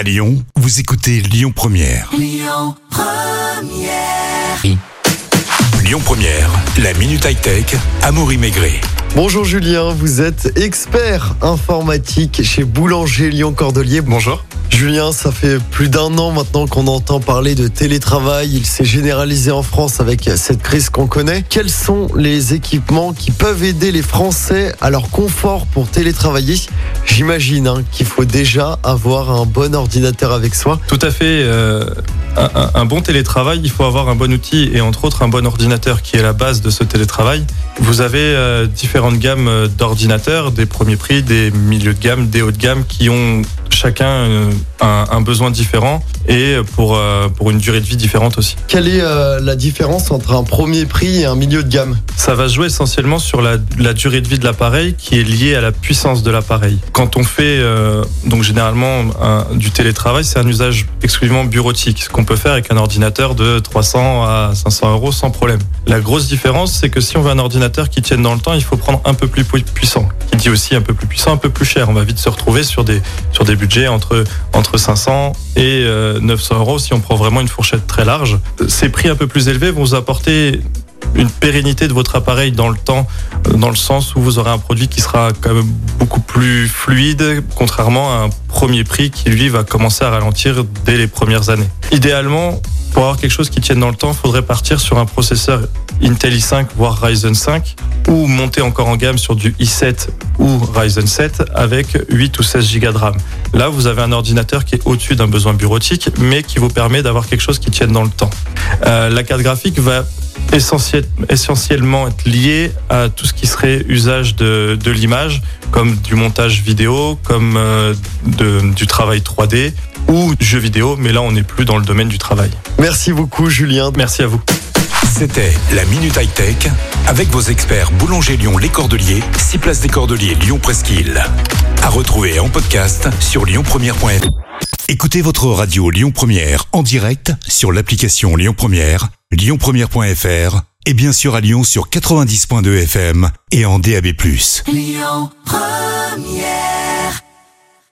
À Lyon, vous écoutez Lyon Première. Lyon Première, la minute high tech. Amaury Maigret. Bonjour Julien, vous êtes expert informatique chez Boulanger Lyon Cordelier. Bonjour. Julien, ça fait plus d'un an maintenant qu'on entend parler de télétravail. Il s'est généralisé en France avec cette crise qu'on connaît. Quels sont les équipements qui peuvent aider les Français à leur confort pour télétravailler? J'imagine hein, qu'il faut déjà avoir un bon ordinateur avec soi. Tout à fait. euh, un, bon télétravail, il faut avoir un bon outil et entre autres un bon ordinateur qui est la base de ce télétravail. Vous avez euh, différentes gammes euh, d'ordinateurs, des premiers prix, des milieux de gamme, des hauts de gamme qui ont chacun un, un besoin différent et pour, euh, pour une durée de vie différente aussi. Quelle est euh, la différence entre un premier prix et un milieu de gamme? Ça va jouer essentiellement sur la, la durée de vie de l'appareil qui est liée à la puissance de l'appareil. Quand on fait euh, donc généralement un- du télétravail, c'est un usage exclusivement bureautique, ce qu'on peut faire avec un ordinateur de 300 à 500 euros sans problème. La grosse différence, c'est que si on veut un ordinateur qui tienne dans le temps, il faut prendre un peu plus pu- puissant. Qui dit aussi un peu plus puissant, un peu plus cher. On va vite se retrouver sur des sur des budgets entre entre 500 et euh, 900 euros si on prend vraiment une fourchette très large. Ces prix un peu plus élevés vont vous apporter une pérennité de votre appareil dans le temps, euh, dans le sens où vous aurez un produit qui sera quand même beaucoup plus fluide, contrairement à un premier prix qui lui va commencer à ralentir dès les premières années. Idéalement, pour avoir quelque chose qui tienne dans le temps, il faudrait partir sur un processeur Intel i5 voire Ryzen 5 ou monter encore en gamme sur du i7 ou Ryzen 7 avec 8 ou 16 Go de RAM. Là, vous avez un ordinateur qui est au-dessus d'un besoin bureautique, mais qui vous permet d'avoir quelque chose qui tienne dans le temps. Euh, la carte graphique va essentiel- essentiellement être lié à tout ce qui serait usage de, l'image, comme du montage vidéo, comme euh, du travail 3D ou jeux vidéo, mais là on n'est plus dans le domaine du travail. Merci beaucoup Julien. Merci à vous. C'était la minute high tech avec vos experts Boulanger Lyon Les Cordeliers, 6 places des Cordeliers Lyon Presqu'île. À retrouver en podcast sur lyonpremière.fr. Écoutez votre radio Lyon Première en direct sur l'application Lyon Première, lyonpremière.fr et bien sûr à Lyon sur 90.2 FM et en DAB+. Lyon Première